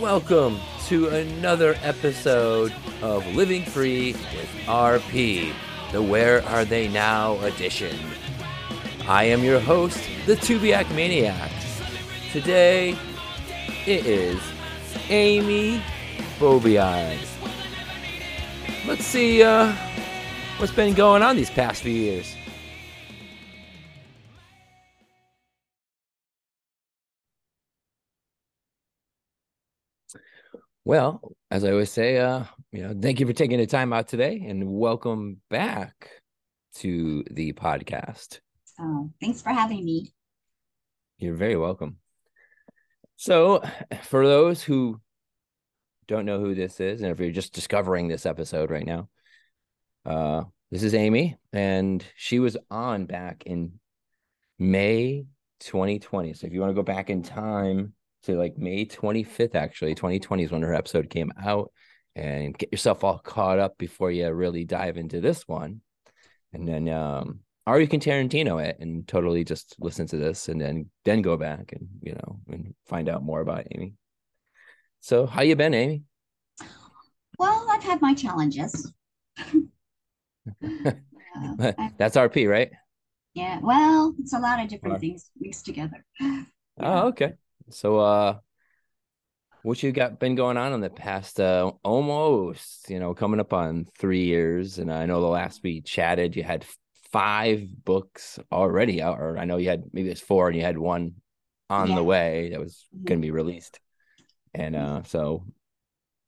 welcome to another episode of Living Free with RP, the Where Are They Now edition. I am your host, the Tubiac Maniacs. Today, it is Amy Bovaird. Let's see uh, what's been going on these past few years. Well, as I always say, uh, you know, thank you for taking the time out today and welcome back to the podcast. Oh, thanks for having me. You're very welcome. So, for those who don't know who this is, and if you're just discovering this episode right now, uh, this is Amy, and she was on back in May 2020. So, if you want to go back in time to like May 25th, actually, 2020 is when her episode came out, and get yourself all caught up before you really dive into this one. And then, um, or you can Tarantino it and totally just listen to this and then then go back and you know and find out more about Amy. So how you been, Amy? Well, I've had my challenges. uh, That's RP, right? Yeah. Well, it's a lot of different things mixed together. Oh, okay. So uh what you got been going on in the past uh almost, you know, coming up on three years. And I know the last we chatted, you had five books already out, or I know you had maybe it's four and you had one on yeah. the way that was mm-hmm. going to be released. And uh, so,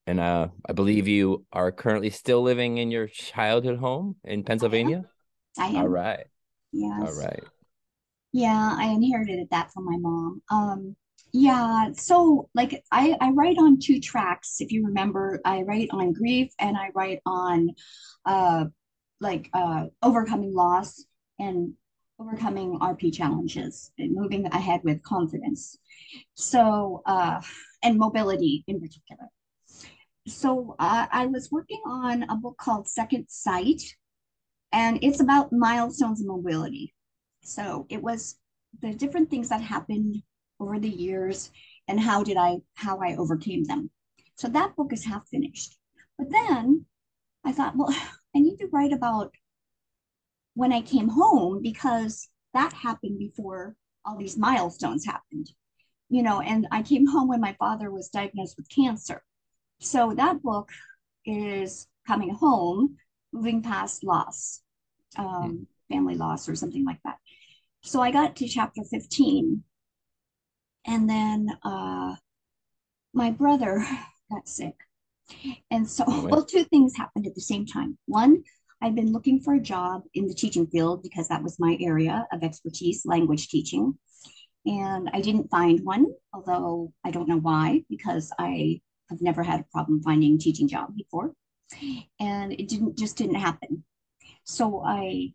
and uh, I believe you are currently still living in your childhood home in Pennsylvania. I am. I am. All right. Yes. All right. Yeah, I inherited that from my mom. Um, yeah, so like I, I write on two tracks. If you remember, I write on grief and I write on uh, like uh, overcoming loss and overcoming RP challenges and moving ahead with confidence. So, uh, and mobility in particular. So, uh, I was working on a book called Second Sight, and it's about milestones in mobility. So, it was the different things that happened over the years and how did I how I overcame them. So that book is half finished. But then I thought, well, I need to write about when I came home because that happened before all these milestones happened. You know, and I came home when my father was diagnosed with cancer. So that book is coming home, moving past loss, um, family loss, or something like that. So I got to chapter 15. And then uh, my brother got sick. And so, oh, well, two things happened at the same time. One, I've been looking for a job in the teaching field because that was my area of expertise, language teaching. And I didn't find one, although I don't know why, because I have never had a problem finding a teaching job before. And it didn't just didn't happen. So I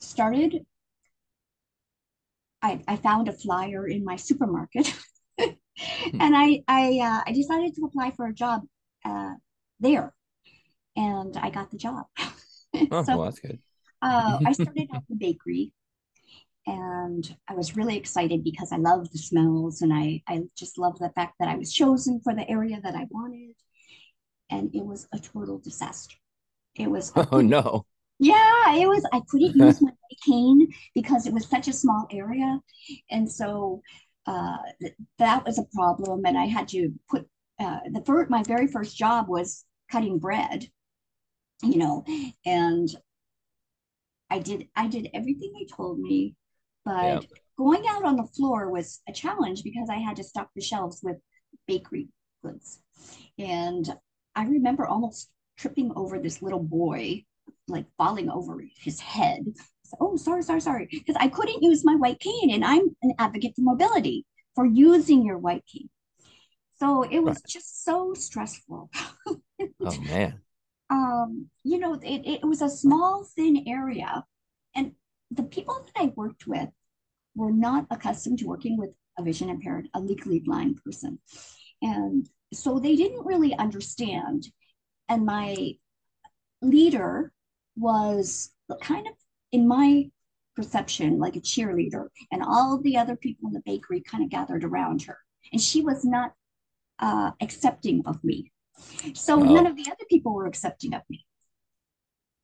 started, I, I found a flyer in my supermarket. and I I uh, I decided to apply for a job uh, there, and I got the job. oh, so, well, that's good. uh, I started at the bakery, and I was really excited because I love the smells, and I I just love the fact that I was chosen for the area that I wanted, and it was a total disaster. It was. Oh no. Yeah, it was. I couldn't use my cane because it was such a small area, and so uh, th- that was a problem. And I had to put uh, the first, my very first job was cutting bread, you know, and I did I did everything they told me, but yep. going out on the floor was a challenge because I had to stock the shelves with bakery goods, and I remember almost tripping over this little boy, like falling over his head. So, oh, sorry, sorry, sorry, because I couldn't use my white cane, and I'm an advocate for mobility for using your white cane. So it was right. just so stressful. oh man. Um, you know, it, it was a small, thin area. And the people that I worked with were not accustomed to working with a vision impaired, a legally blind person. And so they didn't really understand. And my leader was kind of, in my perception, like a cheerleader. And all the other people in the bakery kind of gathered around her. And she was not uh, accepting of me. So none of the other people were accepting of me.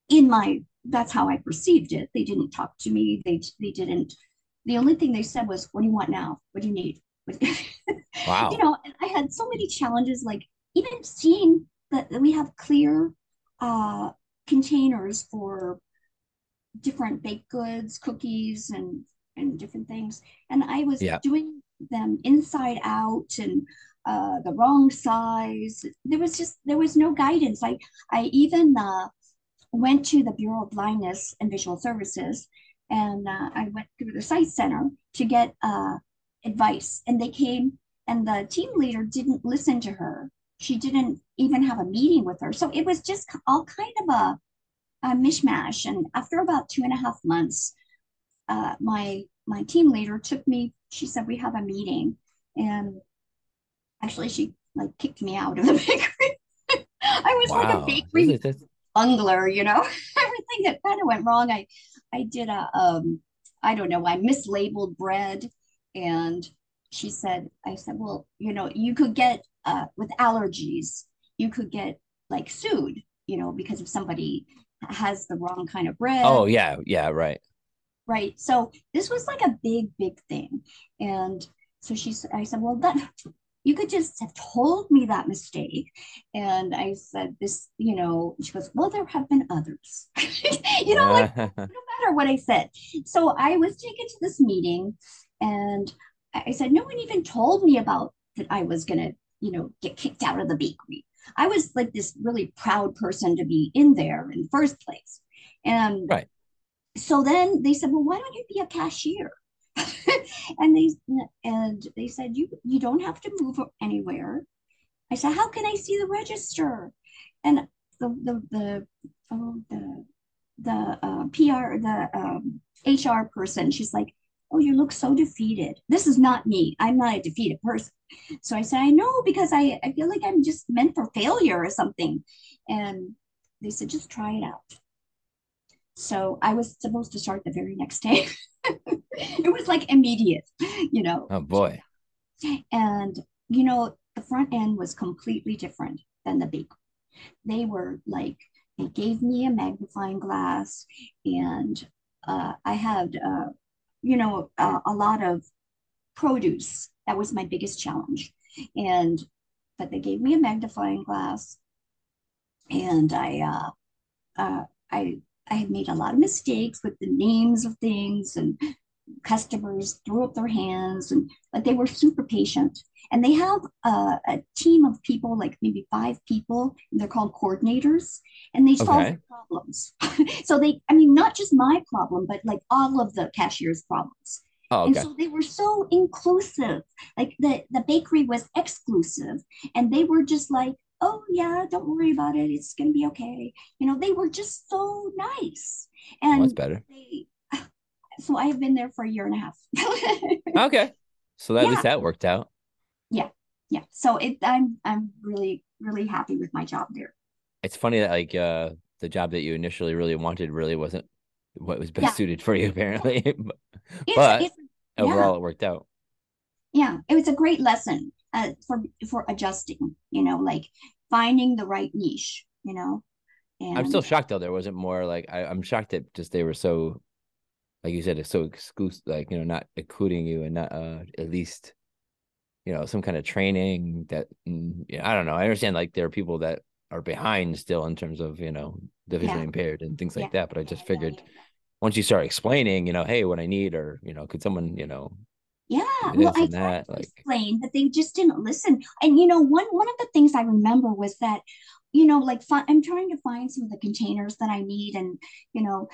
In my, that's how I perceived it. They didn't talk to me. They they didn't. The only thing they said was, "What do you want now? What do you need?" Wow. you know, and I had so many challenges, like even seeing that we have clear uh, containers for different baked goods, cookies, and and different things, and I was Yeah. doing them inside out and uh, the wrong size. There was just there was no guidance. I I even uh, went to the Bureau of Blindness and Visual Services, and uh, I went through the Sight Center to get uh, advice. And they came, and the team leader didn't listen to her. She didn't even have a meeting with her. So it was just all kind of a, a mishmash. And after about two and a half months, uh, my my team leader took me. She said we have a meeting, and actually she like kicked me out of the bakery. I was like a Wow. bakery bungler, you know, everything that kind of went wrong. I I did a um I don't know, I mislabeled bread and she said, I said, well, you know, you could get uh with allergies, you could get like sued, you know, because if somebody has the wrong kind of bread, Oh yeah, yeah, right. right? So this was like a big, big thing. And so she said, I said, well, that you could just have told me that mistake. And I said, this, you know, she goes, well, there have been others. you know, like no matter what I said. So I was taken to this meeting and I said, no one even told me about that I was going to, you know, get kicked out of the bakery. I was like this really proud person to be in there in the first place. And Right. so then they said, well, why don't you be a cashier? and they and they said, you you don't have to move anywhere. I said, how can I see the register? And the the the oh the the uh, PR the um, HR person, she's like, oh, you look so defeated. This is not me. I'm not a defeated person. So I said, I know because I I feel like I'm just meant for failure or something. And they said, just try it out. So I was supposed to start the very next day. it was like immediate, you know. Oh boy. And, you know, the front end was completely different than the bakery. They were like, they gave me a magnifying glass, and uh, I had, uh, you know, uh, a lot of produce. That was my biggest challenge. And, but they gave me a magnifying glass, and I, uh, uh, I, I had made a lot of mistakes with the names of things and customers threw up their hands and but they were super patient. And they have a, a team of people like maybe five people and they're called coordinators and they solve Okay. problems. So they i mean not just my problem but like all of the cashiers problems. Oh, and so they were so inclusive. Like the the bakery was exclusive and they were just like oh yeah don't worry about it. It's going to be okay. You know they were just so nice. Well, and that's better. they so I have been there for a year and a half. Okay. So at Yeah. least that worked out. yeah. Yeah. So it I'm I'm really, really happy with my job there. It's funny that like uh the job that you initially really wanted really wasn't what was best Yeah. suited for you apparently. But It's, it's overall it worked out. yeah, it was a great lesson uh, for for adjusting, you know, like finding the right niche, you know. And I'm still shocked though there wasn't more like I, I'm shocked that just they were so like you said it's so exclusive like you know not including you and not uh at least you know some kind of training that mm, yeah, I don't know I understand like there are people that are behind still in terms of you know the visually Yeah. impaired and things like Yeah. that but I just figured once you start explaining you know hey what I need or you know could someone you know Yeah, well, I tried like explain, but they just didn't listen. And you know, one one of the things I remember was that, you know, like fi I'm trying to find some of the containers that I need, and you know,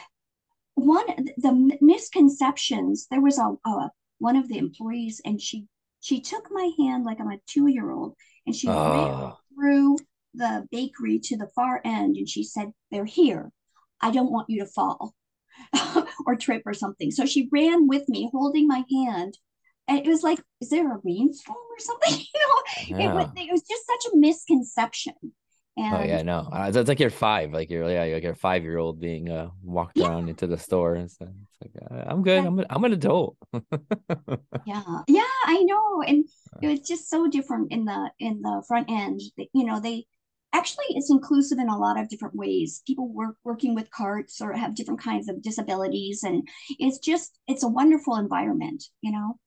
one the misconceptions. There was a, a one of the employees, and she she took my hand like I'm a two year old, and she ran oh through the bakery to the far end, and she said, "They're here. I don't want you to fall." or trip or something. So she ran with me, holding my hand, and it was like, is there a rainstorm or something? You know, it was it was just such a misconception. And Oh yeah, no. Uh, It's like you're five, like you're yeah, like a five year old being uh walked Yeah. around into the store and stuff. It's like uh, I'm good. I'm an, I'm an adult. yeah, yeah, I know. And it was just so different in the in the front end. You know, they actually it's inclusive in a lot of different ways. People work working with carts or have different kinds of disabilities, and it's just it's a wonderful environment. You know,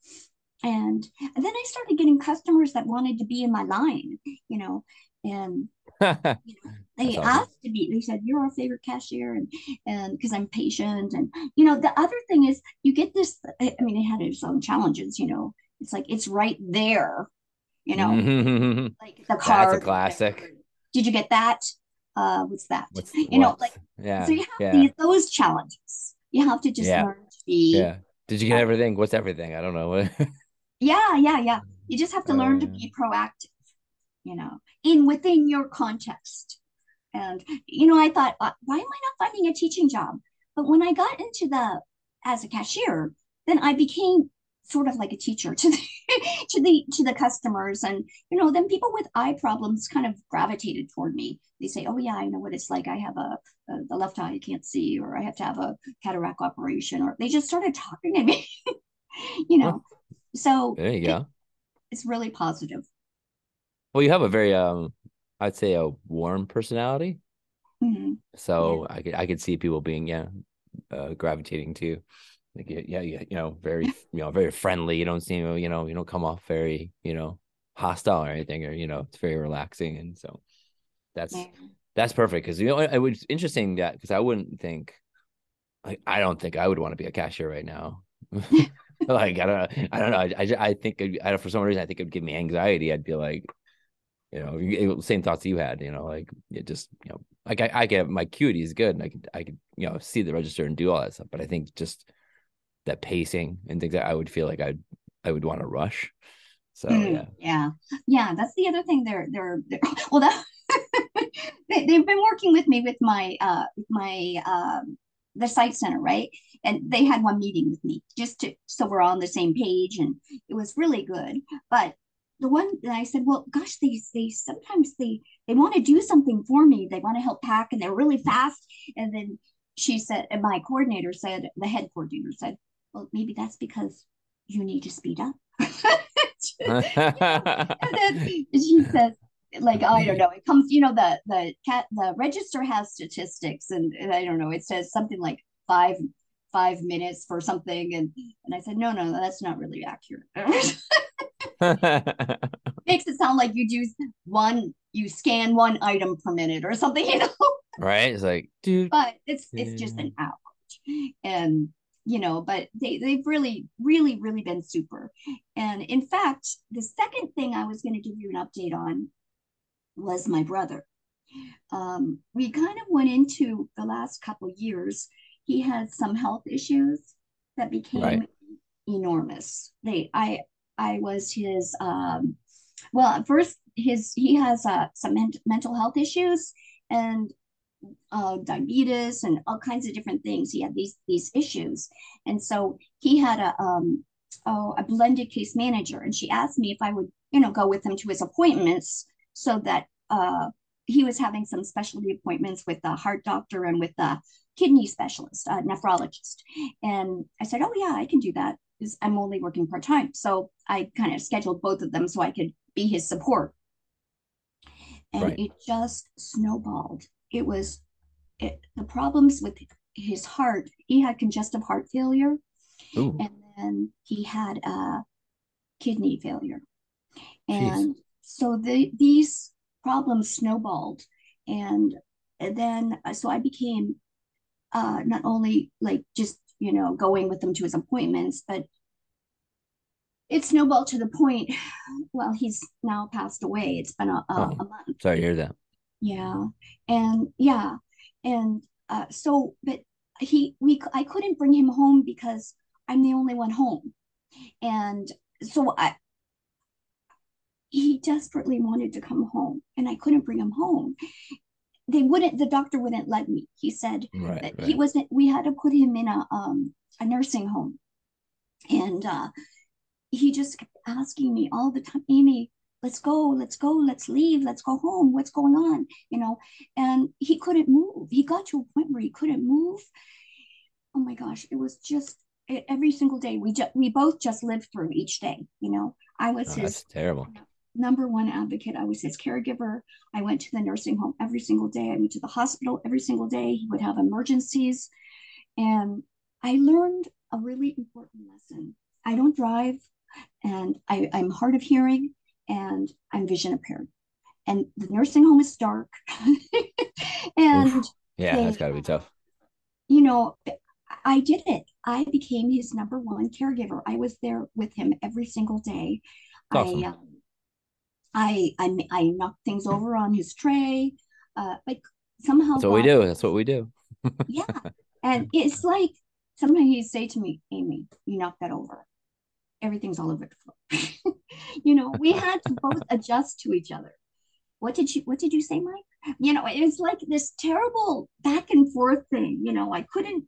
and, and then I started getting customers that wanted to be in my line. You know, and you know, they awesome. asked to be they said you're our favorite cashier and and because i'm patient and you know the other thing is you get this i mean it had its own challenges you know. It's like it's right there you know. Like the car that's a classic. Did you get that? Uh what's that? What's, you what? know like yeah so you have yeah. these, those challenges. You have to just yeah. learn to be yeah. Did you get everything? What's everything? I don't know. Yeah yeah yeah. You just have to learn uh, to be proactive you know, in within your context. And, you know, I thought, uh, why am I not finding a teaching job? But when I got into the, as a cashier, then I became sort of like a teacher to the, to the, to the customers. And, you know, then people with eye problems kind of gravitated toward me. They say, oh yeah, I know what it's like. I have a, a the left eye I can't see, or I have to have a cataract operation, or they just started talking to me, you know. So there you go. it's really positive. Well, you have a very um, I'd say a warm personality. Mm-hmm. So yeah. I could I could see people being yeah, uh, gravitating to, like yeah, yeah, you know, very you know very friendly. You don't seem you know you don't come off very you know hostile or anything or you know it's very relaxing and so that's yeah. that's perfect because you know it was interesting that because I wouldn't think like I don't think I would want to be a cashier right now. like I don't know, I don't know I I, I think I, for some reason I think it'd give me anxiety. I'd be like you know, same thoughts you had, you know, like it just, you know, like I, I get my acuity is good and I could, I could, you know, see the register and do all that stuff. But I think just that pacing and things that I would feel like I'd, I would want to rush. So mm, yeah. Yeah. Yeah. That's the other thing they're, they're, they're well, that they, they've been working with me with my, uh, my, um, the Sight Center, right? And they had one meeting with me just to, so we're all on the same page and it was really good. But the one that I said, well, gosh, they they sometimes they they want to do something for me. They want to help pack and they're really fast. And then she said, and my coordinator said, the head coordinator said, well, maybe that's because you need to speed up. and then she says, like I don't know, it comes, you know, the the cat the register has statistics, and, and I don't know, it says something like five five minutes for something, and and I said, no, no, that's not really accurate. makes it sound like you do one, you scan one item per minute or something, you know. Right. It's like, dude. But it's it's just an average. And you know, but they, they've really, really, really been super. And in fact, the second thing I was going to give you an update on was my brother. Um, we kind of went into the last couple years. He had some health issues that became right. enormous. They, I, I was his um, well first his he has uh, some men- mental health issues and uh, diabetes and all kinds of different things. He had these these issues, and so he had a um, oh, a blended case manager, and she asked me if I would you know go with him to his appointments so that uh, he was having some specialty appointments with the heart doctor and with the kidney specialist, a nephrologist. And I said, oh yeah, I can do that because I'm only working part time. So I kind of scheduled both of them so I could be his support. And right. it just snowballed. It was it, the problems with his heart. He had congestive heart failure, Ooh. and then he had a kidney failure, and Jeez. so the these problems snowballed, and, and then so I became uh, not only like just you know, going with him to his appointments. But it snowballed to the point, well, he's now passed away. It's been a, a, oh, a month. Sorry to hear that. Yeah. And yeah. And uh, so, but he, we, I couldn't bring him home because I'm the only one home. And so I, he desperately wanted to come home and I couldn't bring him home. They wouldn't the doctor wouldn't let me. He said right, right. he wasn't we had to put him in a um a nursing home. And uh he just kept asking me all the time amy let's go let's go let's leave let's go home. What's going on? You know and he couldn't move. He got to a point where he couldn't move. Oh my gosh it was just every single day we just we both just lived through each day you know. I was Oh, his that's terrible. Number one advocate. I was his caregiver. I went to the nursing home every single day. I went to the hospital every single day. He would have emergencies. And I learned a really important lesson. I don't drive and I, I'm hard of hearing and I'm vision impaired. And the nursing home is dark. and Oof. Yeah, they, that's got to be tough. you know, I did it. I became his number one caregiver. I was there with him every single day. That's I awesome. um, I I I knocked things over on his tray. Uh, like somehow That's what we do. That's what we do. yeah. And it's like sometimes he'd say to me, Amy, you knocked that over. Everything's all over the floor. you know, we had to both adjust to each other. What did you what did you say, Mike? You know, it was like this terrible back and forth thing. You know, I couldn't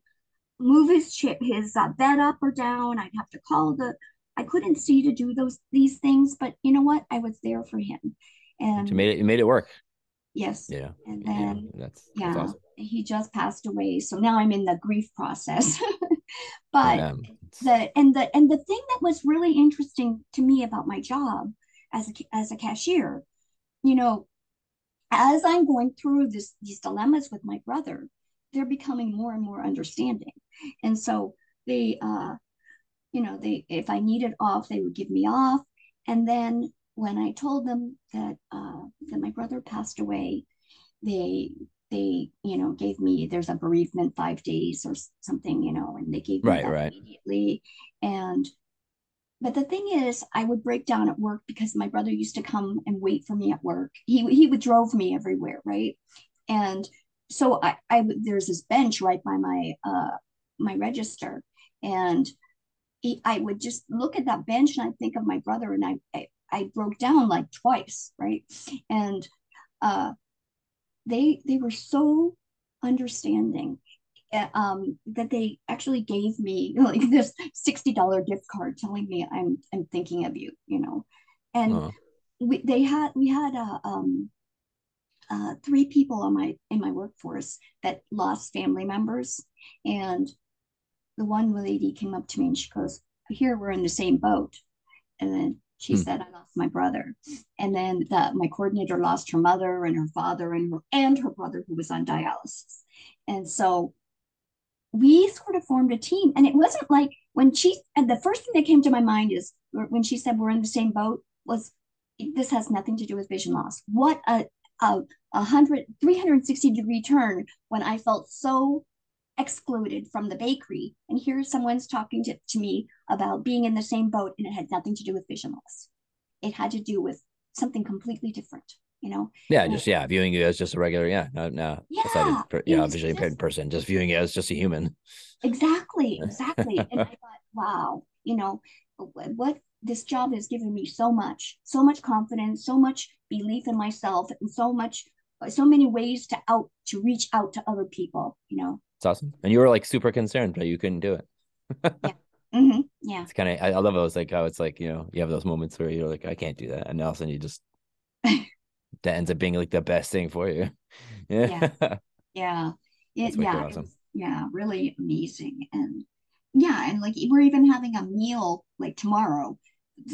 move his chip his uh, bed up or down. I'd have to call the I couldn't see to do those these things, but you know what? I was there for him. and You made it. You made it work. yes, Yeah. and then that's that's yeah, awesome. he just passed away. So now I'm in the grief process. But. It's- the and the and the thing that was really interesting to me about my job as a as a cashier, you know, as I'm going through this these dilemmas with my brother, they're becoming more and more understanding. And so they uh you know, they if I needed off, they would give me off. And then when I told them that uh that my brother passed away, they they you know gave me there's a bereavement five days or something you know and they gave me Right. that Right. immediately and but the thing is i would break down at work because my brother used to come and wait for me at work he he would drove me everywhere right and so i i there's this bench right by my uh my register and i would just look at that bench and i think of my brother and i i, I broke down like twice right? And uh they they were so understanding uh, um, that they actually gave me like this $60 gift card telling me I'm I'm thinking of you, you know. And Oh, we they had we had uh, um uh, three people on my in my workforce that lost family members. And the one lady came up to me and she goes, "Here we're in the same boat." And then she Hmm. said, "I lost my brother." And then the, my coordinator lost her mother and her father and her and her brother who was on dialysis. And so we sort of formed a team. And it wasn't like when she and the first thing that came to my mind is when she said we're in the same boat was this has nothing to do with vision loss. What a a, a hundred, 360 degree turn when I felt so excluded from the bakery. And here someone's talking to, to me about being in the same boat and it had nothing to do with vision loss. It had to do with something completely different, you know? yeah. And Just yeah, viewing you as just a regular, yeah, no, no, yeah, sighted, per, it yeah, was visually impaired just person, just viewing you as just a human. exactly, exactly. And I thought, wow, you know, what this job has given me so much, so much confidence, so much belief in myself, and so much, so many ways to out to reach out to other people, you know? It's awesome. And you were like super concerned, but you couldn't do it. Yeah. hmm Yeah. It's kind of I, I love those like how it's like you know you have those moments where you're like I can't do that, and all of a sudden you just that ends up being like the best thing for you. Yeah. Yeah. It, yeah. Awesome. was, yeah. Really amazing. And yeah. And like we're even having a meal like tomorrow,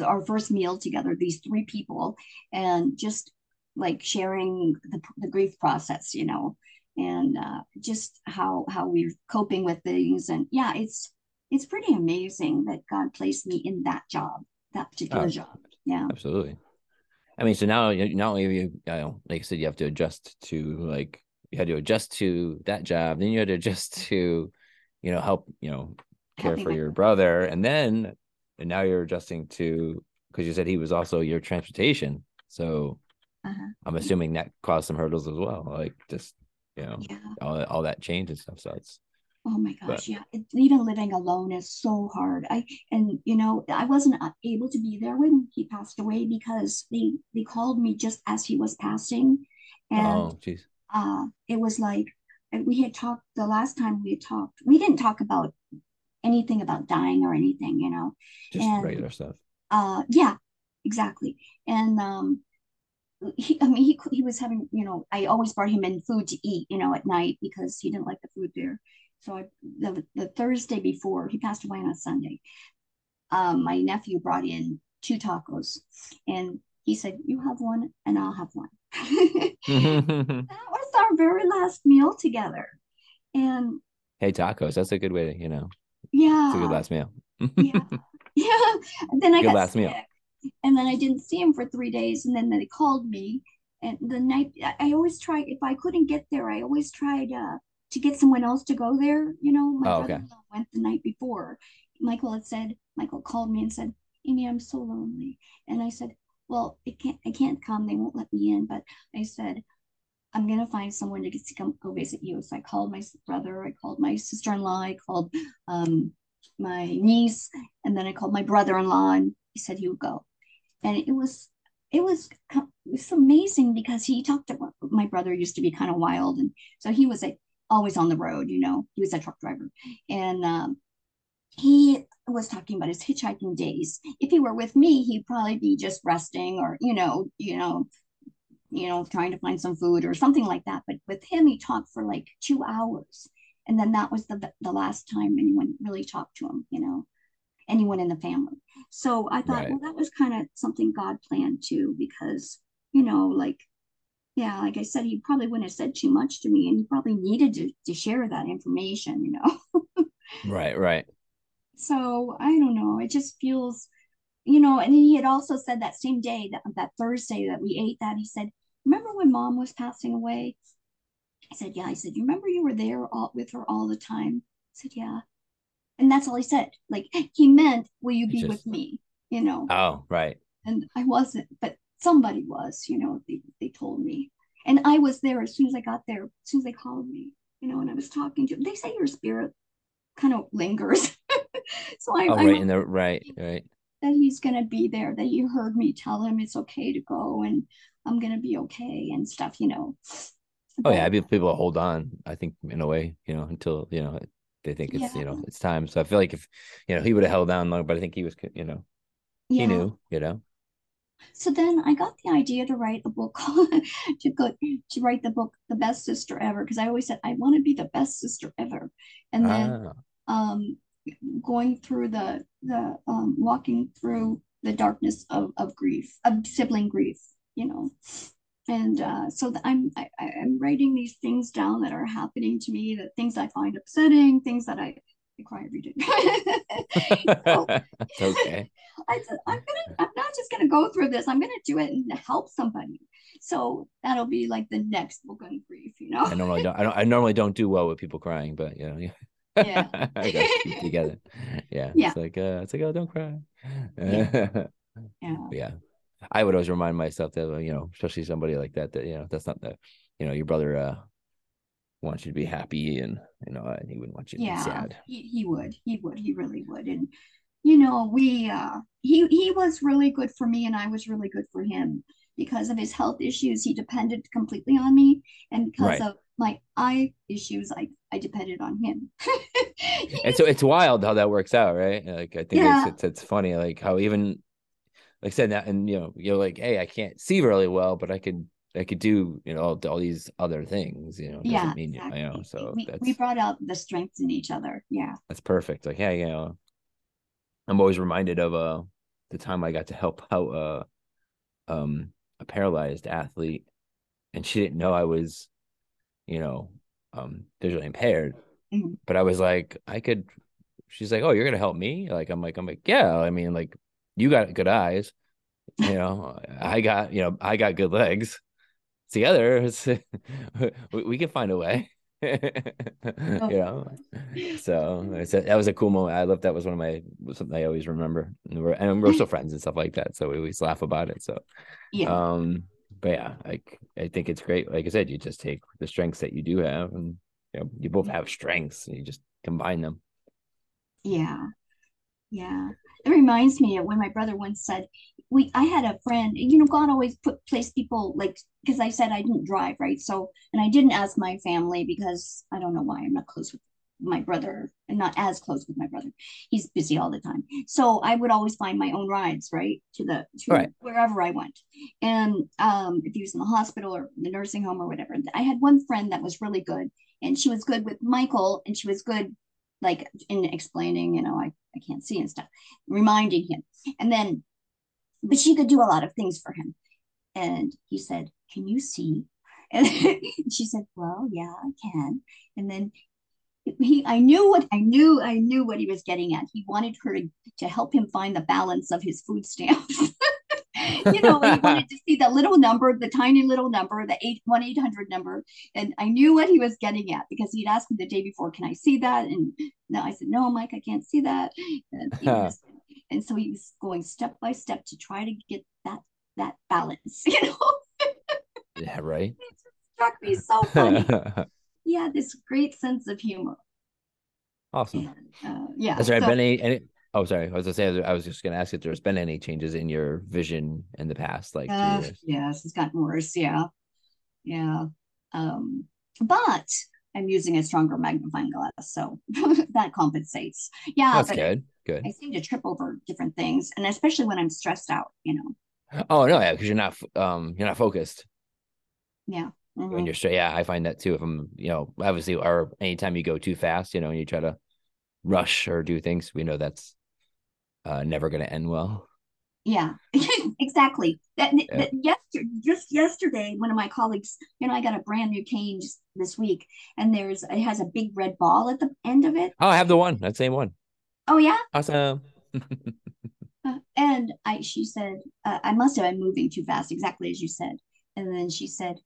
our first meal together, these three people, and just like sharing the, the grief process, you know, and uh, just how how we're coping with things. And yeah, it's it's pretty amazing that God placed me in that job, that particular Oh, job. Yeah. absolutely. I mean, so now you- not only have you, I know, like I said, you have to adjust to like you had to adjust to that job, then you had to adjust to, you know, help, you know, care for your brother. brother, and then and now you're adjusting to because you said he was also your transportation. So Uh-huh. I'm assuming that caused some hurdles as well, like just you know Yeah. all all that change and stuff. So it's Oh my but gosh, yeah. It, even living alone is so hard. I and you know, I wasn't able to be there when he passed away because they they called me just as he was passing, and oh geez, uh, it was like we had talked the last time we had talked. We didn't talk about anything about dying or anything, you know. just And regular stuff. uh, yeah, exactly. And um, he, I mean, he he was having, you know, I always brought him in food to eat, you know, at night because he didn't like the food there. So I the, the Thursday before he passed away on a Sunday, um, my nephew brought in two tacos. And he said, You have one and I'll have one. that was our very last meal together. And hey, tacos, that's a good way to, you know, yeah. It's a good last meal. yeah. Yeah. And then I Good got last sick. meal. And then I didn't see him for three days. And then they called me. And the night I- always try if I couldn't get there, I always tried uh to get someone else to go there. You know, my Oh, brother-in-law went the night before. Michael had said, Michael called me and said, Amy, I'm so lonely. And I said, Well, it can't I can't come, they won't let me in. But I said, I'm gonna find someone to get to come go visit you. So I called my brother, I called my sister-in-law, I called um my niece, and then I called my brother-in-law, and he said he would go. And it was it was co- it was amazing because he talked about my brother used to be kind of wild, and so he was like always on the road. You know, he was a truck driver, and um, he was talking about his hitchhiking days. If he were with me, he'd probably be just resting or you know, you know, you know, trying to find some food or something like that. But with him, he talked for like two hours. And then that was the the last time anyone really talked to him, you know, anyone in the family. So I thought, Right. well, that was kind of something God planned too, because, you know, like, yeah, like I said, he probably wouldn't have said too much to me and he probably needed to, to share that information, you know. Right, right. So I don't know. It just feels, you know, and he had also said that same day, that, that Thursday that we ate that, he said, Remember when mom was passing away? I said, Yeah. I said, You remember you were there all, with her all the time? I said, Yeah. And that's all he said. Like he meant, Will you be just- with me? You know, Oh, right. and I wasn't, but somebody was, you know, they, they told me. And I was there as soon as I got there, as soon as they called me, you know, and I was talking to They say your spirit kind of lingers. so I, Oh, I right. In the right, right. that he's going to be there, that you heard me tell him it's okay to go and I'm going to be okay and stuff, you know. Oh yeah, I But, mean, people hold on. I think in a way, you know, until you know they think it's you know it's time. So I feel like if you know he would have held down long, but I think he was you know he knew you know. So then I got the idea to write a book to go to write the book The Best Sister Ever because I always said I want to be the best sister ever. And then Ah, um going through the the um walking through the darkness of of grief, of sibling grief, you know. And uh, so th- I'm I, I- I'm writing these things down that are happening to me, the things I find upsetting, things that I, I cry every day. So okay. I said, I'm gonna, I'm not just gonna go through this. I'm gonna do it and help somebody. So that'll be like the next book on grief, you know. I normally don't. I don't. I normally don't do well with people crying, but you know, yeah. Yeah. I together. Yeah. Yeah. It's like uh, it's like oh, don't cry. Yeah. Yeah. yeah i would always remind myself that you know especially somebody like that that you know that's not the you know your brother uh wants you to be happy and you know and he wouldn't want you to yeah be sad. he, he would he would he really would. And you know we uh he he was really good for me and i was really good for him. Because of his health issues he depended completely on me. And because Right. of my eye issues i i depended on him. And so it's wild how that works out right? Like i think Yeah. it's, it's it's funny like how even like I said that and you know you're like hey i can't see really well but i could i could do you know all, all these other things you know yeah mean you exactly. know so we, we brought out the strengths in each other yeah that's perfect. Like, hey, you know, I'm always reminded of uh the time I got to help out uh um a paralyzed athlete and she didn't know I was, you know, um visually impaired. Mhm. But I was like, I could she's like, Oh, you're gonna help me? Like I'm like, I'm like, yeah, I mean, like you got good eyes, you know, I got, you know, I got good legs. Together, it's, we, we can find a way. you know so said that was a cool moment. I love that was one of my something I always remember. And we're and we're still friends and stuff like that. So we always laugh about it. So yeah um but yeah, like I think it's great. Like I said, you just take the strengths that you do have and you know, you both have strengths and you just combine them. Yeah. Yeah. It reminds me of when my brother once said, we I had a friend, you know, God always put place people like because I said I didn't drive, right? So and I didn't ask my family because I don't know why I'm not close with my brother and not as close with my brother. He's busy all the time. So I would always find my own rides, right? To the to Right. wherever I went. And um if he was in the hospital or the nursing home or whatever. I had one friend that was really good and she was good with Michael and she was good like in explaining, you know, I, I can't see and stuff, reminding him. And then but she could do a lot of things for him. And he said, Can you see? And she said, Well, yeah, I can. And then he I knew what I knew I knew what he was getting at. He wanted her to, to help him find the balance of his food stamps. you know, he wanted to see the little number, the tiny little number, the eight one eight hundred number, and I knew what he was getting at because he'd asked me the day before, "Can I see that?" And no, I said, "No, Mike, I can't see that." And, was, and so he was going step by step to try to get that that balance, you know. yeah, right. It struck me so funny. he had this great sense of humor. Awesome. And, uh, yeah. Has there so, been any, any Oh, sorry. I was gonna say I was just gonna ask if there's been any changes in your vision in the past, like uh, yes, it's gotten worse. Yeah, yeah. Um, but I'm using a stronger magnifying glass, so that compensates. Yeah, that's good. Good. I seem to trip over different things, and especially when I'm stressed out. You know. Oh no, yeah, because you're not um you're not focused. Yeah. Mm-hmm. When you're straight, yeah, I find that too. If I'm, you know, obviously, or anytime you go too fast, you know, and you try to rush or do things, we know that's uh, never going to end well. Yeah, exactly. That, yeah. that yesterday, just yesterday, one of my colleagues, you know, I got a brand new cane just this week, and there's it has a big red ball at the end of it. Oh, I have the one, that same one. Oh yeah, awesome. uh, and I, she said, uh, I must have been moving too fast, exactly as you said. And then she said,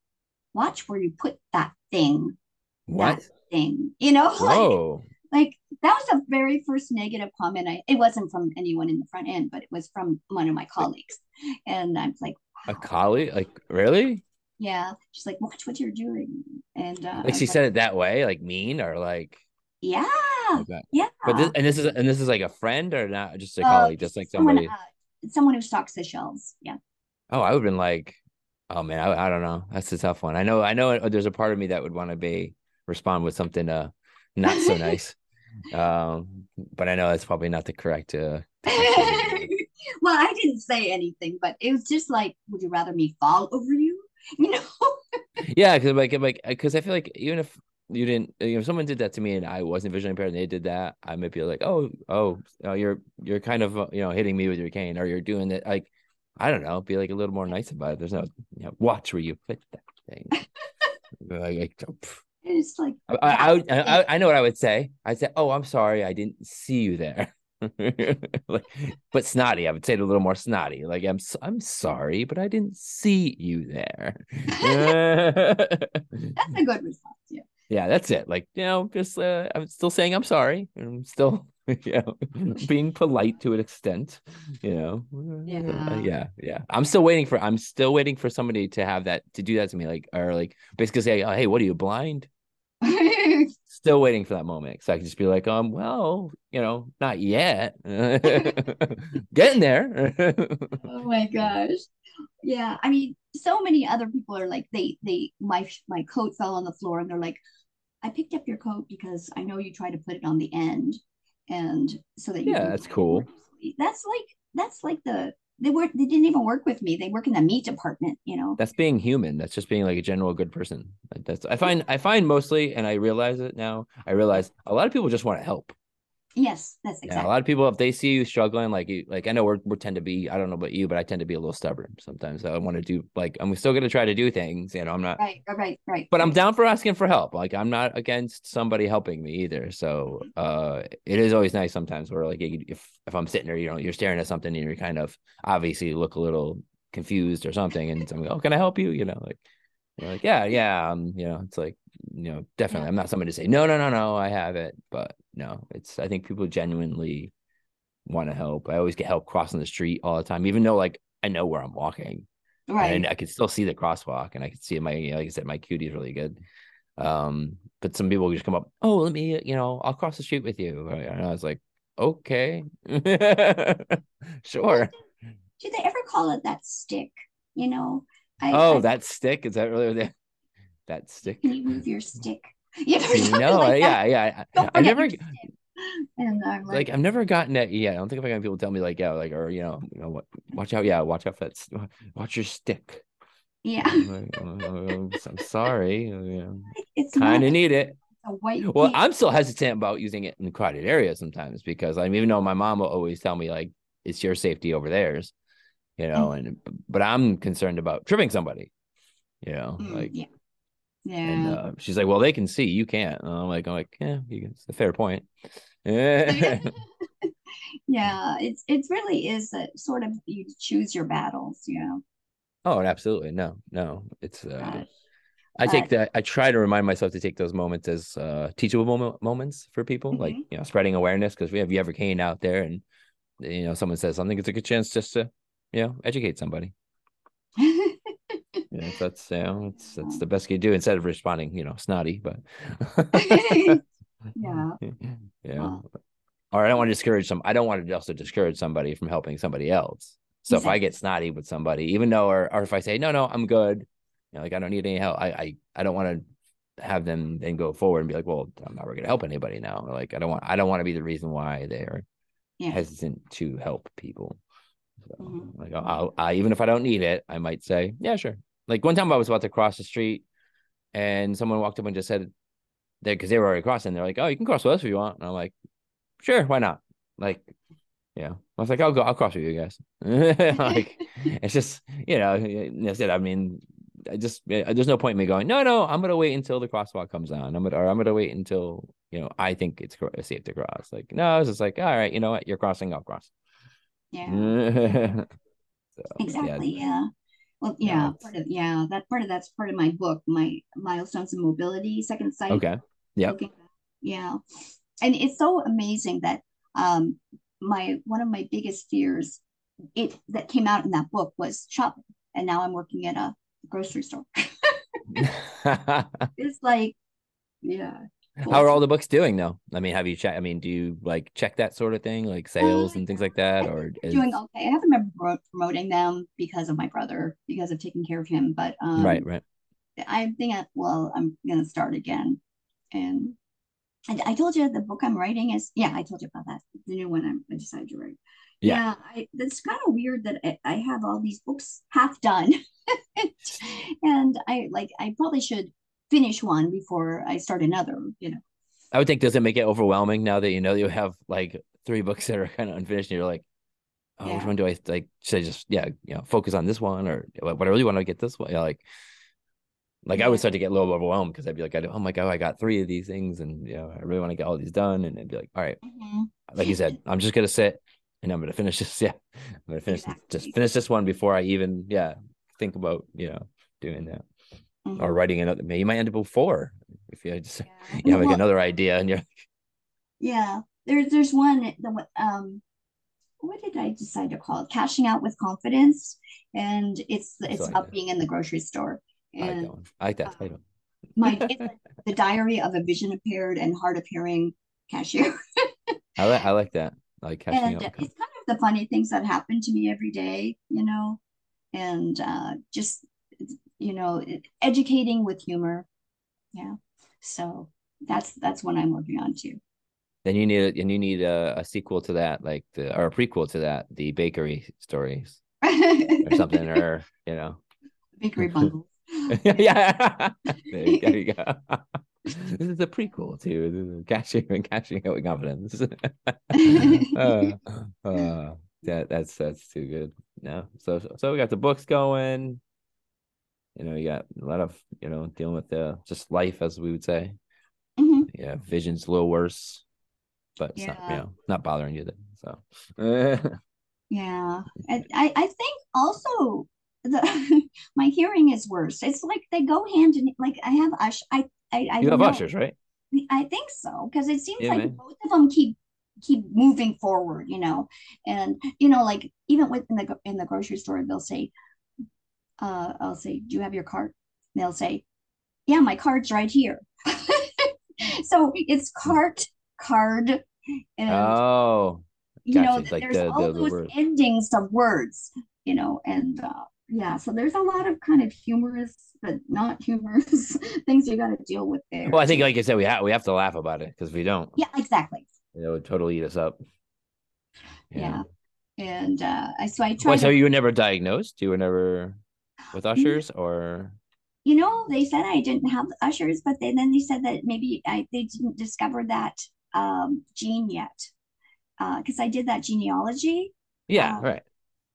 "Watch where you put that thing." What that thing? You know, Whoa. like like that was the very first negative comment I it wasn't from anyone in the front end, but it was from one of my colleagues. And I'm like, wow. a colleague? Like really? Yeah. She's like, watch what you're doing. And uh, like she like, said it that way, like mean or like yeah. Okay. Yeah. But this and this is and this is like a friend or not just a uh, colleague, just like somebody someone, uh, someone who stocks the shelves. Yeah. Oh, I would have been like, oh man, I, I don't know. That's a tough one. I know, I know there's a part of me that would want to be respond with something uh not so nice um, but I know that's probably not the correct. Uh, well, I didn't say anything, but it was just like, would you rather me fall over you? You know? yeah, because like, like, because I feel like even if you didn't, you know, if someone did that to me and I wasn't visually impaired and they did that, I might be like, oh, oh, oh you're you're kind of uh, you know hitting me with your cane or you're doing it like. I don't know, be like a little more nice about it. There's no, you know, watch where you put that thing. like, like, it's like I, I, I, I know what I would say. I'd say, "Oh, I'm sorry, I didn't see you there." like, but snotty. I would say it a little more snotty. Like, I'm I'm sorry, but I didn't see you there. that's a good response. Yeah. Yeah, that's it. Like, you know, just uh, I'm still saying I'm sorry. I'm still, you know, being polite to an extent. You know. Yeah. Uh, yeah. Yeah. I'm still waiting for. I'm still waiting for somebody to have that to do that to me. Like, or like basically say, oh, "Hey, what are you blind?" Still waiting for that moment. So I can just be like, um, well, you know, not yet. Getting there. oh my gosh. Yeah. I mean, so many other people are like, they they my my coat fell on the floor and they're like, I picked up your coat because I know you try to put it on the end and so that you Yeah, that's cool. That's like that's like the they work they didn't even work with me. They work in the meat department you know? That's being human. That's just being like a general good person. That's i find i find mostly and i realize it now i realize a lot of people just want to help Yes, that's exactly. Yeah, a lot of people, if they see you struggling, like you, like I know we're we tend to be, I don't know about you, but I tend to be a little stubborn sometimes. So I want to do like I'm still gonna try to do things. You know, I'm not right, right, right. But I'm down for asking for help. Like I'm not against somebody helping me either. So uh, it is always nice sometimes where like if if I'm sitting there, you know, you're staring at something and you're kind of obviously look a little confused or something, and I'm like, oh, can I help you? You know, like you're like, yeah, yeah, um, you know, it's like, you know, definitely. Yeah. I'm not somebody to say, no, no, no, no, I have it, but no, it's. I think people genuinely want to help. I always get help crossing the street all the time, even though like I know where I'm walking, right? And I can still see the crosswalk, and I can see my, you know, like I said, my acuity is really good. Um, but some people just come up, oh, let me, you know, I'll cross the street with you, and I was like, okay, sure. Do they ever call it that stick? You know, I, oh, I, that stick is that really that stick? Can you move your stick? You know, like yeah, yeah. I, I never. And I'm like, like, I've never gotten that. Yeah, I don't think I've gotten people tell me like, yeah, like, or you know, you know, what? Watch out, yeah, watch out for that. Watch your stick. Yeah. I'm, like, oh, oh I'm sorry. Oh, you it's kind of need it. Well, I'm still hesitant about using it in crowded areas sometimes because I mean, even though my mom will always tell me like it's your safety over theirs, you know, mm. and but I'm concerned about tripping somebody, you know, mm, like yeah. Yeah. And uh, she's like, "Well, they can see, you can't." And I'm like, "I'm like, yeah, it's a fair point." yeah, it's it really is a sort of you choose your battles, you know. Oh, absolutely. No, no, it's. uh I take that. I try to remind myself to take those moments as uh, teachable moment, moments for people, mm-hmm. like you know, spreading awareness. Because we have you ever came out there and you know someone says something, it's a good chance just to you know educate somebody. yeah, that's you know, it's that's the best you can do instead of responding, you know, snotty. But yeah, yeah. Or I don't want to discourage some. I don't want to also discourage somebody from helping somebody else. So exactly. if I get snotty with somebody, even though, or, or if I say no, no, I'm good, you know, like I don't need any help. I I, I don't want to have them then go forward and be like, well, I'm not going to help anybody now. Like I don't want I don't want to be the reason why they're yeah. hesitant to help people. So, mm-hmm. Like I'll, I, even if I don't need it, I might say, yeah, sure. Like one time I was about to cross the street, and someone walked up and just said, "They because they were already crossing." They're like, "Oh, you can cross with us if you want." And I'm like, "Sure, why not?" Like, yeah. I was like, "I'll go. I'll cross with you guys." like, it's just you know, that's it. I mean, I just there's no point in me going. No, no, I'm gonna wait until the crosswalk comes on. I'm gonna or I'm gonna wait until you know I think it's safe to cross. Like, no, I was just like, all right, you know what, you're crossing, I'll cross. Yeah. so, exactly. Yeah. yeah. Well, yeah, part of yeah, that part of that's part of my book, my milestones and mobility, second sight. Okay. Yeah. Yeah. And it's so amazing that um my one of my biggest fears it that came out in that book was shopping. And now I'm working at a grocery store. it's like, yeah, how are all the books doing though? I mean, have you checked? I mean, do you like check that sort of thing, like sales uh, and things like that, or is... doing okay? I haven't been promoting them because of my brother, because of taking care of him. But um, right, right. I think, well, I'm gonna start again, and I, I told you the book I'm writing is yeah, I told you about that. The new one I'm, I decided to write. Yeah, yeah I, it's kind of weird that I, I have all these books half done, and I like I probably should finish one before I start another, you know. I would think does it make it overwhelming now that you know you have like three books that are kind of unfinished and you're like, oh, yeah. which one do I like? Should I just yeah, you know, focus on this one or what I really want to get this one? Know, like like yeah. I would start to get a little overwhelmed because I'd be like, I oh my god, I got three of these things, and you know, I really want to get all these done, and I'd be like, all right, mm-hmm. like you said, I'm just gonna sit and I'm gonna finish this. Yeah, I'm gonna finish exactly. just finish this one before I even yeah think about you know doing that mm-hmm. or writing another. Maybe you might end up with four if you just yeah. you have like well, another idea and you're. Yeah, there's there's one the um, what did I decide to call it? Cashing out with confidence, and it's it's about being in the grocery store. And I like that uh, title. my the diary of a vision impaired and hard of hearing cashier. I like I like that. I like cashing and out. It's kind of the funny things that happen to me every day, you know, and uh, just you know, educating with humor. Yeah. So that's that's what I'm working on too. Then you need and you need a, a sequel to that, like the or a prequel to that, the bakery stories or something, or you know, bakery bundles. yeah, there you, there you go. this is a prequel to cashing and cashing out with confidence. uh, uh, that that's that's too good. No, so so we got the books going you know, you got a lot of, you know, dealing with the just life, as we would say. Mm-hmm. Yeah, vision's a little worse, but it's yeah. not, you know, not bothering you then. So, yeah, I, I think also the my hearing is worse. It's like they go hand in like I have ush. I I, I you have know. Usher's, right? I think so because it seems yeah, like man. both of them keep keep moving forward, you know, and you know, like even within the in the grocery store, they'll say, uh, I'll say, Do you have your card? And they'll say, Yeah, my card's right here. so it's cart, card, and oh, you know, like there's the, all the, those the endings of words, you know, and uh, yeah, so there's a lot of kind of humorous but not humorous things you got to deal with there. Well, I think, like I said, we have we have to laugh about it because we don't. Yeah, exactly. It would totally eat us up. Yeah, yeah. and uh, so I tried. Wait, so you were never diagnosed? You were never with mm-hmm. Usher's or you know they said i didn't have Usher's but they, then they said that maybe I, they didn't discover that um, gene yet Uh, because uh, i did that genealogy yeah um, right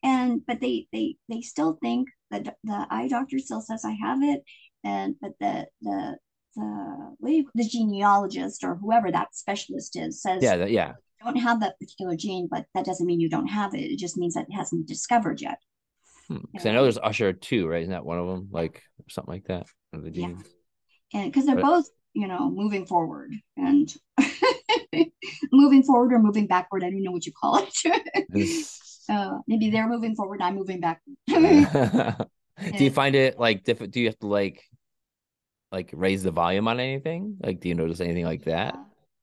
and but they they they still think that the eye doctor still says I have it, and but the the the what you, the genealogist or whoever that specialist is says Yeah, that, yeah. don't have that particular gene, but that doesn't mean you don't have it. It just means that it hasn't been discovered yet. Because I know there's Usher too, right? Isn't that one of them? Like something like that. One of the Yeah. and because they're But- both you know moving forward and moving forward or moving backward i don't know what you call it uh, maybe they're moving forward i'm moving backward do you find it like different? Do you have to like like raise the volume on anything? Like, do you notice anything like that?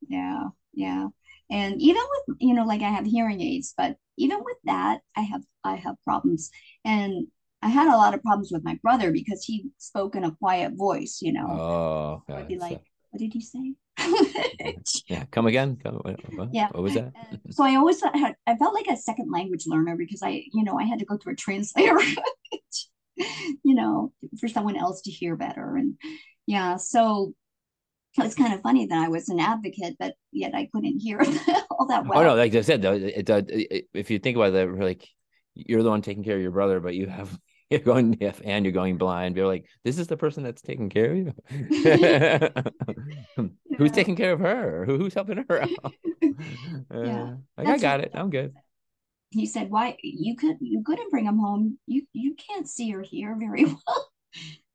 yeah yeah and even with you know like i have hearing aids but even with that i have i have problems and i had a lot of problems with my brother because he spoke in a quiet voice you know Oh, i'd God, be so- like what did he say yeah. Come again? Come, what, what- Yeah. What was that? So I always thought- had I felt like a second language learner because I, you know, I had to go through a translator, you know, for someone else to hear better. And yeah, so it's kind of funny that I was an advocate, but yet I couldn't hear all that well. Oh no, like I said though, it, does. it, if you think about that, like you're the one taking care of your brother, but you have you're going deaf and you're going blind. You're like, this is the person that's taking care of you. Who's taking care of her? Who, who's helping her out? Uh, like, I got it. I'm good. He said, "Why you could you couldn't bring him home? You you can't see or hear very well.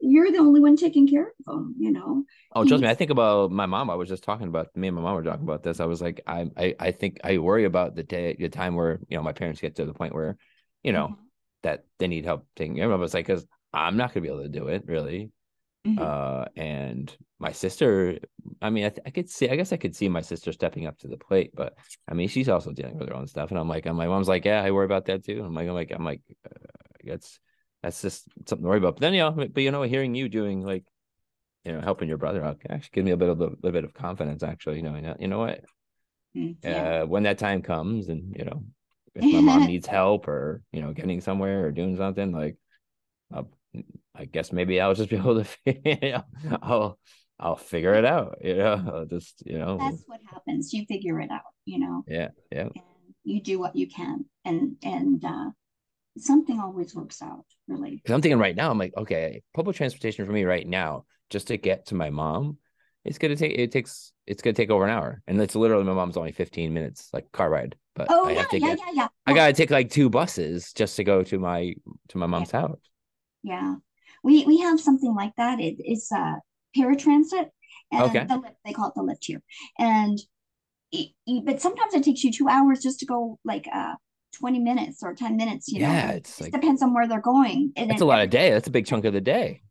You're the only one taking care of them, you know." Oh, trust me. I think about my mom. I was just talking about me and my mom were talking about this. I was like, I, I, I think I worry about the day, the time where you know my parents get to the point where, you know, Mhm. that they need help taking care of. us. like, because I'm not gonna be able to do it, really. Mhm. Uh, and my sister, I mean, I, th- I could see, I guess I could see my sister stepping up to the plate, but I mean, she's also dealing with her own stuff. And I'm like, and my mom's like, yeah, I worry about that too. I'm like, I'm like, I'm like, uh, that's that's just something to worry about. But then, you know, but you know, hearing you doing like, you know, helping your brother out actually gives me a bit of a little bit of confidence. Actually, you know, you know, what? Mm, yeah. Uh, when that time comes, and you know, if my mom needs help or you know, getting somewhere or doing something, like, I'll, I guess maybe I'll just be able to, you know, I'll I'll figure it out. You know, I'll just you know, That's what happens. You figure it out, you know. yeah, yeah. and you do what you can and and uh something always works out really Because I'm thinking right now, I'm like, okay, public transportation for me right now, just to get to my mom, it's gonna take it takes it's gonna take over an hour, and it's literally my mom's only 15 minutes, like car ride. But oh I yeah have to yeah get, yeah yeah I gotta take like two buses just to go to my to my mom's house. yeah we we have something like that it, it's uh paratransit and Okay. the lift they call it the lift here and it, it- but sometimes it takes you two hours just to go like uh 20 minutes or 10 minutes you know Yeah, it it's just like depends on where they're going and that's then a lot of day. That's a big chunk of the day.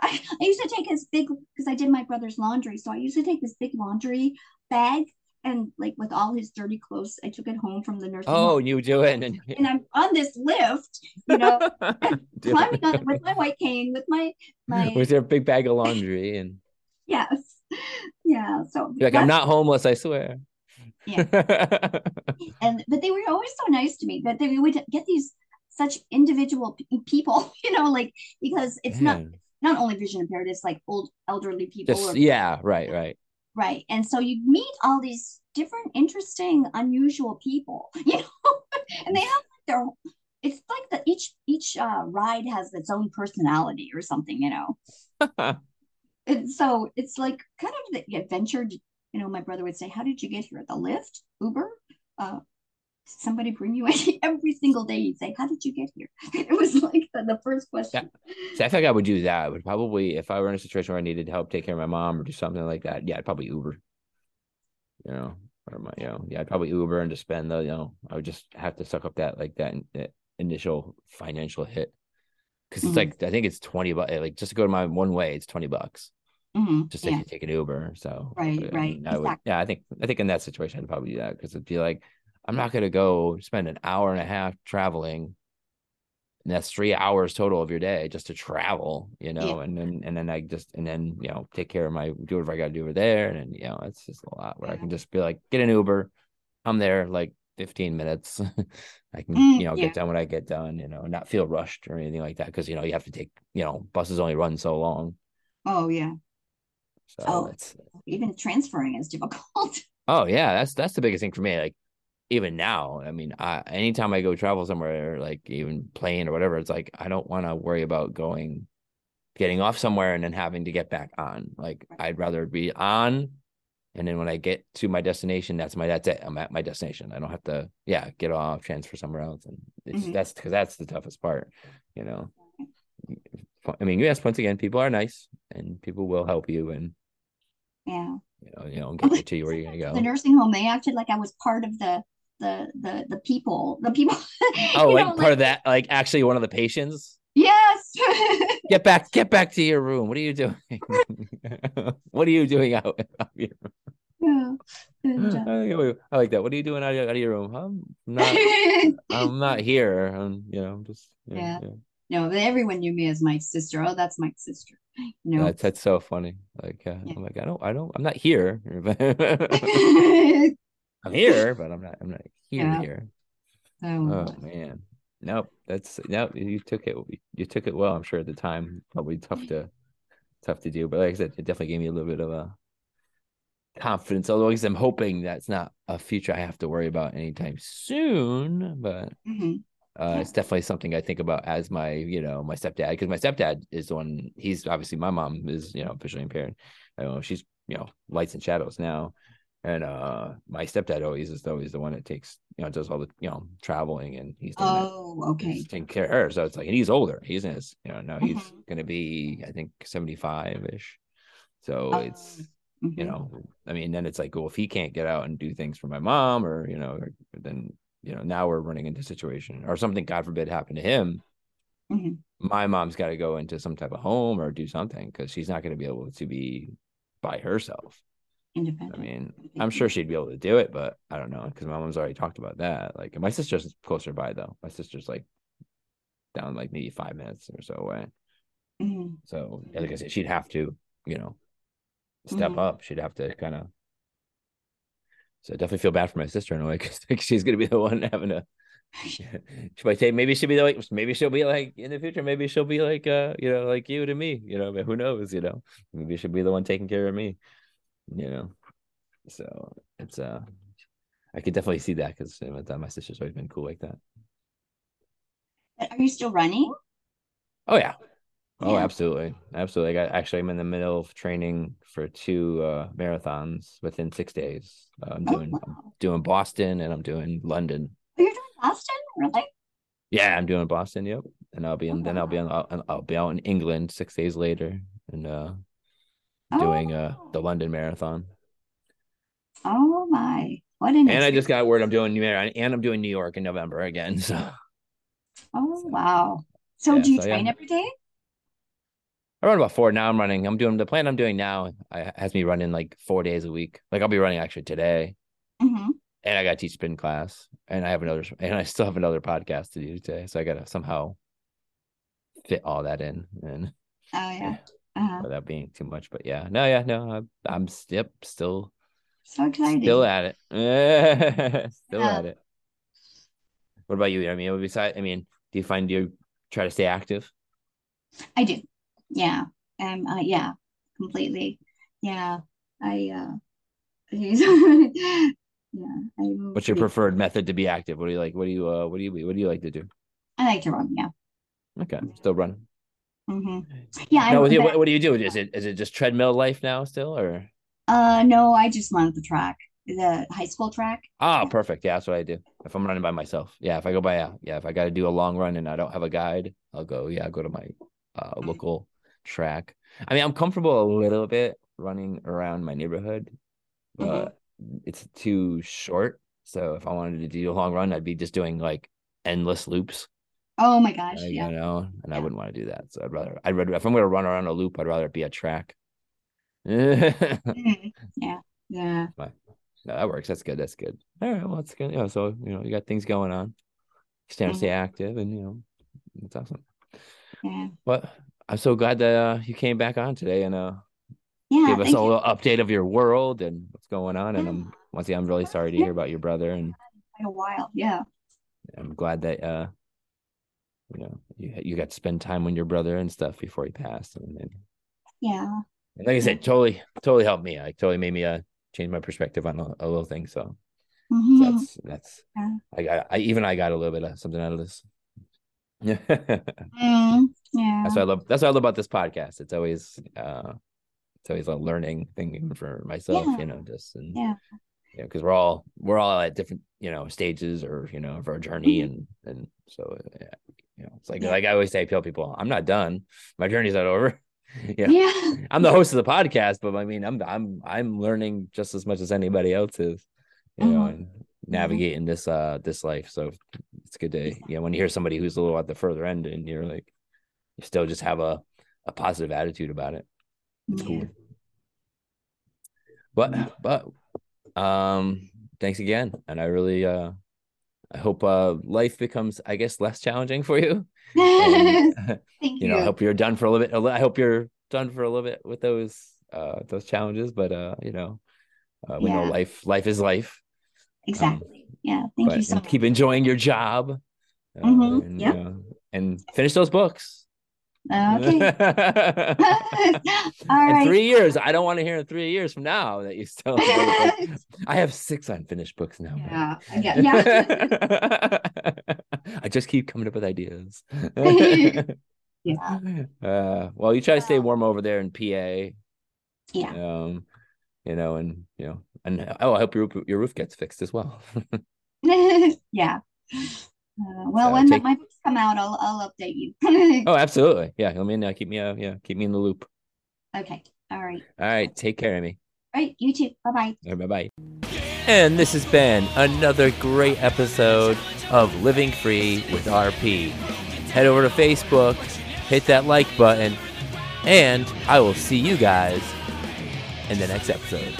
I, I used to take this big because I did my brother's laundry. So I used to take this big laundry bag and like with all his dirty clothes, I took it home from the nursing Oh, home. you do it, and And I'm on this lift, you know, climbing it. on with my white cane, with my my Was there a big bag of laundry, and yes, yeah. So you're like, I'm not homeless, I swear. Yeah. and but they were always so nice to me that they would get these such individual p- people, you know, like because it's not Man. not only vision impaired, it's like old elderly people just or yeah, right, right. Right. And so you meet all these different, interesting, unusual people, you know, and they have their, it's like that each, each uh, ride has its own personality or something, you know. And so it's like kind of the adventure, you know, my brother would say, how did you get here? At the lift, Uber, uh, somebody bring you in every single day. He'd say, how did you get here? It was like the, the first question. See, I think I would do that. I would probably, if I were in a situation where I needed help take care of my mom or do something like that, yeah, I'd probably Uber. You know, or my, you know, yeah, I'd probably Uber and just spend the, you know, I would just have to suck up that like that, that initial financial hit. Cause it's Mhm. like, I think it's 20 bucks, like just to go to my one way, it's 20 bucks. Mhm, Just yeah. if you take an Uber. So, Right, right, I would, exactly. yeah, I think, I think in that situation, I'd probably do that because it'd be like, I'm not going to go spend an hour and a half traveling and that's three hours total of your day just to travel, you know, and then and then I just and then you know take care of my do whatever I got to do over there, and then you know it's just a lot where I can just be like get an Uber, I'm there like 15 minutes, I can Mm, you know yeah. get done when I get done, you know, not feel rushed or anything like that because you know you have to take you know buses only run so long, Oh, yeah. So Oh. it's Even transferring is difficult. oh yeah that's that's the biggest thing for me like even now, I mean, I, anytime I go travel somewhere, like even plane or whatever, it's like I don't want to worry about going, getting off somewhere and then having to get back on. Like I'd rather be on, and then when I get to my destination, that's my that's it. I'm at my destination. I don't have to, yeah, get off, transfer somewhere else, and it's Mhm. that's because that's the toughest part, you know. I mean, yes, once again, people are nice and people will help you and Yeah. you know, you know, get you to where you're gonna go. The nursing home, they acted like I was part of the the the the people. The people. Oh, like know, part of that, like actually one of the patients. Yes. Get back, get back to your room. What are you doing? what are you doing out, of your room? yeah. Uh, I like- I like that. What are you doing out of, out of your room? I'm not. I'm not here. I'm, you know, I'm just. Yeah. Yeah. yeah. No, everyone knew me as Mike's sister. Oh, that's Mike's sister. No. That's that's so funny. Like, uh, Yeah. I'm like, I don't, I don't, I'm not here. I'm here, but I'm not. I'm not here. Yeah. Here. oh, Oh man. Nope. That's no. You took it. You took it well. I'm sure at the time. Probably tough to, tough to do. But like I said, it definitely gave me a little bit of a confidence. Although I'm hoping that's not a future I have to worry about anytime soon. But mhm. Uh, Yeah. it's definitely something I think about as my, you know, my stepdad. Because my stepdad is the one. He's obviously my mom is, you know, visually impaired. I know she's, you know, lights and shadows now. And uh my stepdad always is always the one that takes, you know, does all the, you know, traveling and he's that Oh, okay. he's taking care of her. So it's like, and he's older. He's in his, you know, now he's Mhm. going to be, I think, 75 ish. So it's, Oh, you mhm. know, I mean, then it's like, well, if he can't get out and do things for my mom or, you know, or, then, you know, now we're running into a situation or something, God forbid, happened to him. Mhm. My mom's got to go into some type of home or do something because she's not going to be able to be by herself. independent I mean, I'm sure she'd be able to do it, but I don't know because my mom's already talked about that. Like, my sister's closer by though. My sister's like down like maybe five minutes or so away. Mhm. So, like I said, she'd have to, you know, step Mhm. up. She'd have to kind of. So I definitely feel bad for my sister in a way because she's gonna be the one having to. She might say maybe she'll be like maybe she'll be like in the future maybe she'll be like uh you know like you to me you know but who knows you know maybe she'll be the one taking care of me you know so it's uh I could definitely see that because my sister's always been cool like that Are you still running? oh yeah Oh, Yeah. absolutely. Absolutely. I got, actually, I'm in the middle of training for two uh, marathons within six days. Uh, I'm Oh, doing I'm doing Boston and I'm doing London. Oh, you're doing Boston? Really? Yeah, I'm doing Boston. Yep. And I'll be in, Oh, then I'll be wow. on, I'll, I'll be out in England six days later and uh, doing uh, the Oh. London Marathon. Oh my. What an And I just got word I'm doing New York and I'm doing New York in November again. So Oh wow. So yeah, do you so, yeah. train every day? I run about four now. I'm running. I'm doing the plan I'm doing now. I has me running like four days a week. Like I'll be running actually today. hmm and I got to teach spin class, and I have another, and I still have another podcast to do today, so I got to somehow fit all that in, and Oh yeah. yeah, Uh-huh. without being too much. But yeah, no, yeah, no, I'm, I'm yep, still, So excited. still at it, still Yeah. at it. What about you? I mean, besides, I mean, do you find you try to stay active? I do. Yeah. Um. Uh, yeah. Completely. Yeah. I. uh Yeah. I move What's your pretty- preferred method to be active? What do you like? What do you, uh, what do you, what do you like to do? I like to run. Yeah. Okay, still run. mm-hmm. Yeah. No, I, with you, what, what do you do? Is it, is it just treadmill life now still, or? uh. No. I just run at the track, the high school track. Oh, perfect. Yeah, that's what I do. If I'm running by myself. Yeah, if I go by yeah, yeah, if I got to do a long run and I don't have a guide, I'll go, yeah, I'll go to my uh local track. I mean, I'm comfortable a little bit running around my neighborhood, but it's too short. So if I wanted to do a long run, I'd be just doing like endless loops, Oh my gosh. uh, Yeah. you know, and I wouldn't want to do that. So I'd rather I'd rather if I'm gonna run around a loop, I'd rather it be a track. no, Mhm. Yeah. Yeah. that works. That's good. That's good. All right. Well, that's good. Yeah. So, you know, you got things going on. Stay Mhm. stay active and, you know, it's awesome. Yeah. But I'm so glad that uh, you came back on today and uh, Yeah. gave us a you. little update of your world and what's going on. And I'm, once again, I'm really sorry to hear about your brother. And Quite a while. Yeah. I'm glad that, uh, you know, you, you got to spend time with your brother and stuff before he passed. And, and, Yeah. and like I said, totally, totally helped me. Like, totally made me uh, change my perspective on a, a little thing. So. So that's that's Yeah. I got I even I got a little bit of something out of this. Yeah. Mm, yeah. that's what I love. That's what I love about this podcast. It's always uh it's always a learning thing even for myself, Yeah. you know, just and Yeah. you know, because we're all we're all at different, you know, stages or you know, of our journey Mhm. and and so yeah, you know, it's like Yeah. like I always say, I tell people, I'm not done. My journey's not over. yeah. Yeah. I'm the host of the podcast, but I mean, I'm I'm I'm learning just as much as anybody else is, you know, Mhm. and navigating this uh this life. So it's good to you know when you hear somebody who's a little at the further end and you're like, still just have a a positive attitude about it. It's cool. Yeah. But but um, thanks again, and I really uh, I hope uh life becomes I guess less challenging for you. And, Thank you you. know, I hope you're done for a little bit. I hope you're done for a little bit with those uh those challenges. But uh, you know, uh, we know life life is life. exactly. yeah. Thank you so much. keep enjoying your job. uh, Mhm, and, yep. and finish those books. Okay. in All right. three years, I don't want to hear in three years from now that you still. I have six unfinished books now. man. Yeah. Yeah. I just keep coming up with ideas. Yeah. Uh, well, you try to stay warm over there in PA. Yeah. Um, you know, and you know, and oh, I hope your roof- your roof gets fixed as well. yeah. Uh, well, So when take- my come out, I'll I'll update you. oh, absolutely. Yeah, I mean, uh, keep me, uh, yeah, keep me in the loop. okay. All right. All right, take care, Amy. All right. You too. Bye bye. Bye bye. And this has been another great episode of Living Free with RP. Head over to Facebook, hit that like button, and I will see you guys in the next episode.